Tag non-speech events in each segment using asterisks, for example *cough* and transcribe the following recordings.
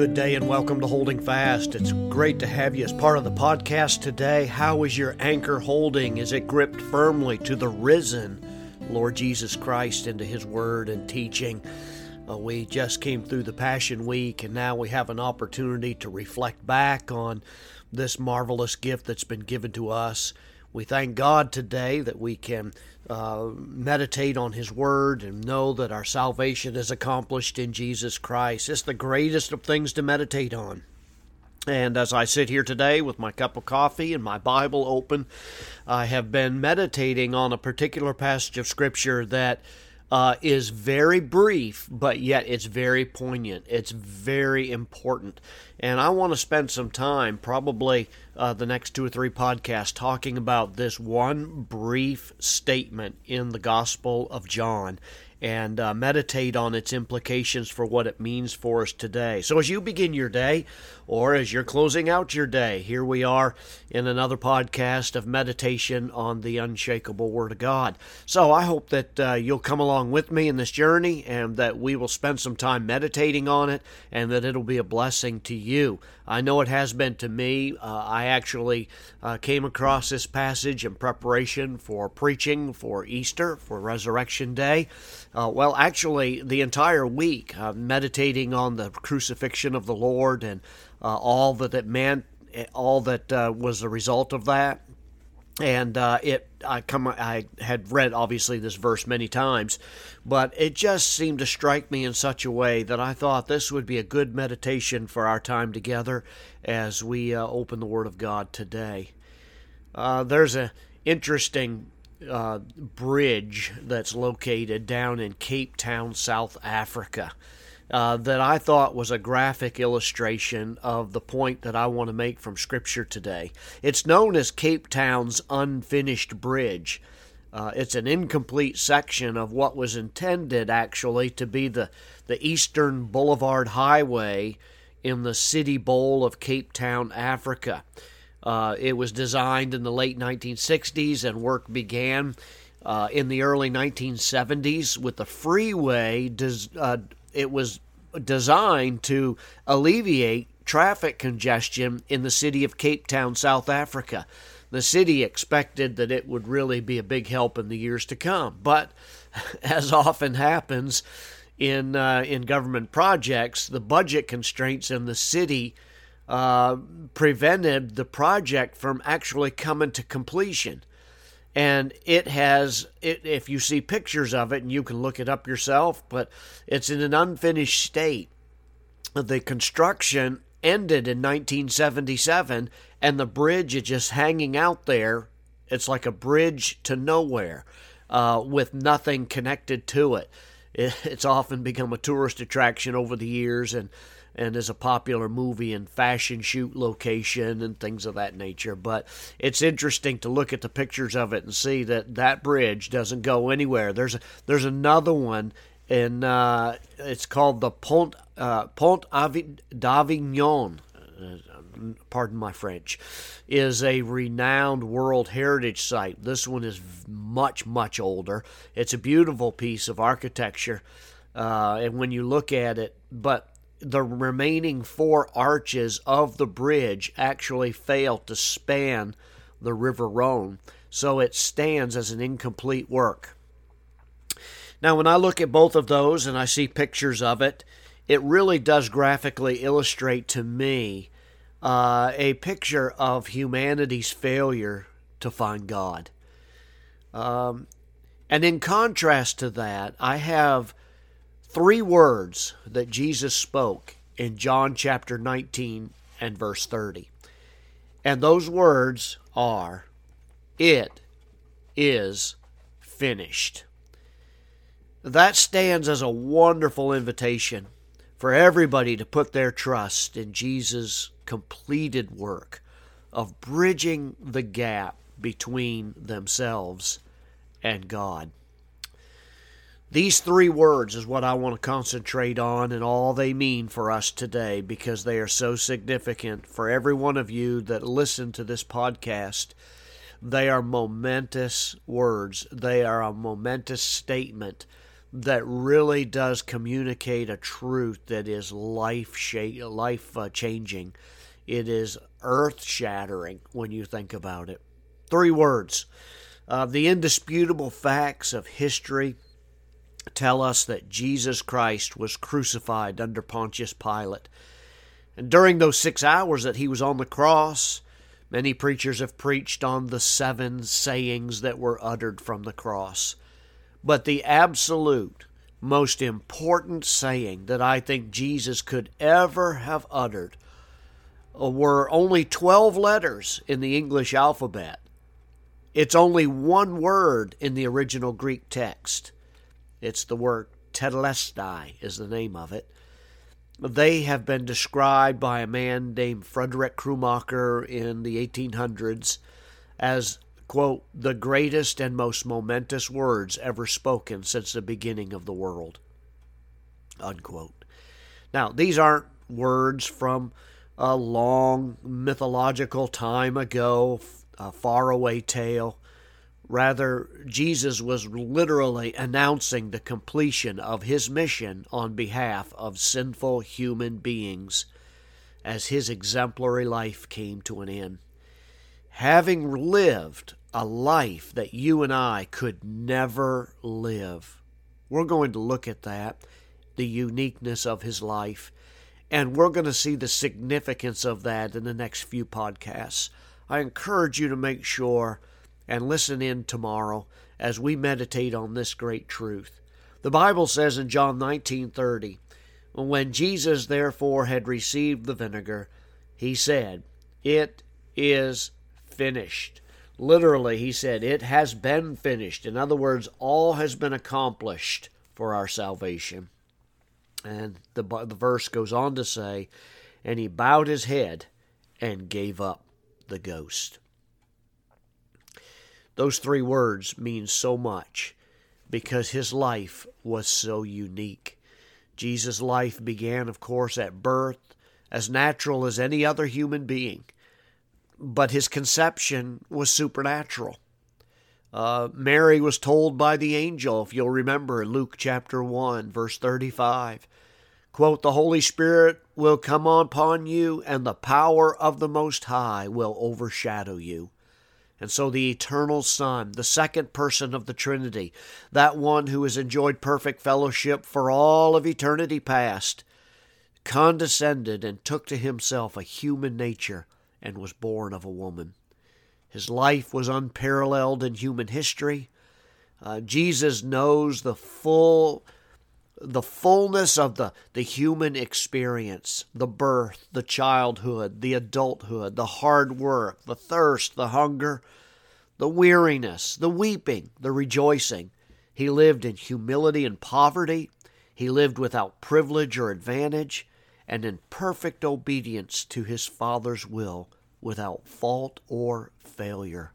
good day and welcome to Holding Fast. It's great to have you as part of the podcast today. How is your anchor holding? Is it gripped firmly to the risen Lord Jesus Christ and to His Word and teaching? Uh, we just came through the Passion Week and now we have an opportunity to reflect back on this marvelous gift that's been given to us. We thank God today that we can uh, meditate on His Word and know that our salvation is accomplished in Jesus Christ. It's the greatest of things to meditate on. And as I sit here today with my cup of coffee and my Bible open, I have been meditating on a particular passage of Scripture that uh, is very brief, but yet it's very poignant. It's very important. And I want to spend some time, probably uh, the next two or three podcasts, talking about this one brief statement in the Gospel of John and uh, meditate on its implications for what it means for us today. So, as you begin your day, or as you're closing out your day, here we are in another podcast of meditation on the unshakable Word of God. So, I hope that uh, you'll come along with me in this journey and that we will spend some time meditating on it and that it'll be a blessing to you. I know it has been to me. Uh, I actually uh, came across this passage in preparation for preaching for Easter, for Resurrection Day. Uh, well, actually, the entire week, uh, meditating on the crucifixion of the Lord and uh, all that it meant, all that uh, was the result of that. And uh, it, I come, I had read obviously this verse many times, but it just seemed to strike me in such a way that I thought this would be a good meditation for our time together as we uh, open the Word of God today. there's a interesting uh, bridge that's located down in Cape Town, South Africa. Uh, that I thought was a graphic illustration of the point that I want to make from Scripture today. It's known as Cape Town's Unfinished Bridge. Uh, it's an incomplete section of what was intended actually to be the, the Eastern Boulevard Highway in the city bowl of Cape Town, Africa. Uh, it was designed in the late 1960s, and work began uh, in the early 1970s with the freeway. Des- uh, it was designed to alleviate traffic congestion in the city of Cape Town, South Africa. The city expected that it would really be a big help in the years to come, but *laughs* as often happens in uh, in government projects, the budget constraints in the city uh, prevented the project from actually coming to completion. And it has, it, if you see pictures of it, and you can look it up yourself, but it's in an unfinished state. The construction ended in 1977, and the bridge is just hanging out there. It's like a bridge to nowhere uh, with nothing connected to it. it. It's often become a tourist attraction over the years, and and is a popular movie and fashion shoot location and things of that nature. But it's interesting to look at the pictures of it and see that that bridge doesn't go anywhere. There's a, there's another one and uh, it's called the Pont uh, Pont d'Avignon. Pardon my French, is a renowned World Heritage Site. This one is much, much older. It's a beautiful piece of architecture, uh, and when you look at it, but the remaining four arches of the bridge actually fail to span the River Rhone, so it stands as an incomplete work. Now, when I look at both of those and I see pictures of it, it really does graphically illustrate to me uh, a picture of humanity's failure to find God. Um, and in contrast to that, I have three words that Jesus spoke in John chapter 19 and verse 30. And those words are, It is finished. That stands as a wonderful invitation for everybody to put their trust in Jesus' completed work of bridging the gap between themselves and God. These three words is what I want to concentrate on and all they mean for us today because they are so significant for every one of you that listen to this podcast. They are momentous words, they are a momentous statement that really does communicate a truth that is life life uh, changing. It is earth shattering when you think about it. Three words. Uh, the indisputable facts of history tell us that Jesus Christ was crucified under Pontius Pilate. And during those six hours that he was on the cross, many preachers have preached on the seven sayings that were uttered from the cross. But the absolute most important saying that I think Jesus could ever have uttered were only 12 letters in the English alphabet. It's only one word in the original Greek text. It's the word tetelestai is the name of it. They have been described by a man named Frederick Krummacher in the 1800s as quote, the greatest and most momentous words ever spoken since the beginning of the world, unquote. Now, these aren't words from a long mythological time ago, a faraway tale. Rather, Jesus was literally announcing the completion of his mission on behalf of sinful human beings as his exemplary life came to an end. Having lived a life that you and I could never live. We're going to look at that, the uniqueness of his life, and we're going to see the significance of that in the next few podcasts. I encourage you to make sure and listen in tomorrow as we meditate on this great truth. The Bible says in John 19:30, when Jesus therefore had received the vinegar, he said, "It is finished." Literally, he said, It has been finished. In other words, all has been accomplished for our salvation. And the, the verse goes on to say, And he bowed his head and gave up the ghost. Those three words mean so much because his life was so unique. Jesus' life began, of course, at birth, as natural as any other human being but his conception was supernatural. Uh, Mary was told by the angel, if you'll remember, Luke chapter 1, verse 35, quote, The Holy Spirit will come upon you, and the power of the Most High will overshadow you. And so the eternal Son, the second person of the Trinity, that one who has enjoyed perfect fellowship for all of eternity past, condescended and took to himself a human nature and was born of a woman. His life was unparalleled in human history. Uh, Jesus knows the full the fullness of the, the human experience the birth, the childhood, the adulthood, the hard work, the thirst, the hunger, the weariness, the weeping, the rejoicing. He lived in humility and poverty. He lived without privilege or advantage and in perfect obedience to his Father's will without fault or failure.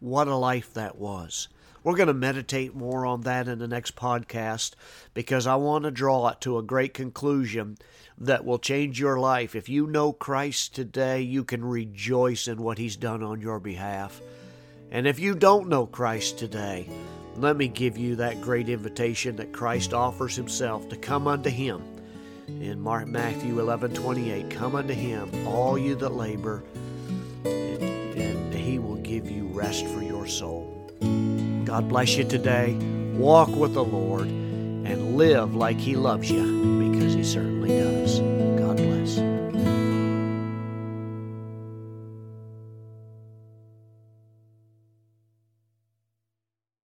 What a life that was. We're going to meditate more on that in the next podcast because I want to draw it to a great conclusion that will change your life. If you know Christ today, you can rejoice in what He's done on your behalf. And if you don't know Christ today, let me give you that great invitation that Christ offers Himself to come unto Him in Mark, Matthew 11 28. Come unto him, all you that labor, and, and he will give you rest for your soul. God bless you today. Walk with the Lord and live like He loves you because He certainly does. God bless.